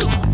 Ooh.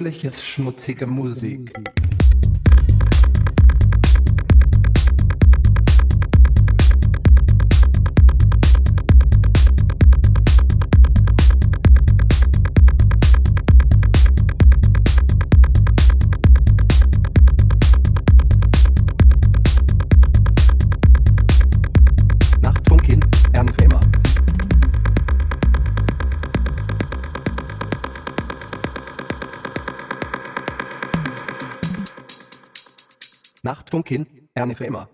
Hässliches, schmutzige Musik. Funkin, Erne für immer.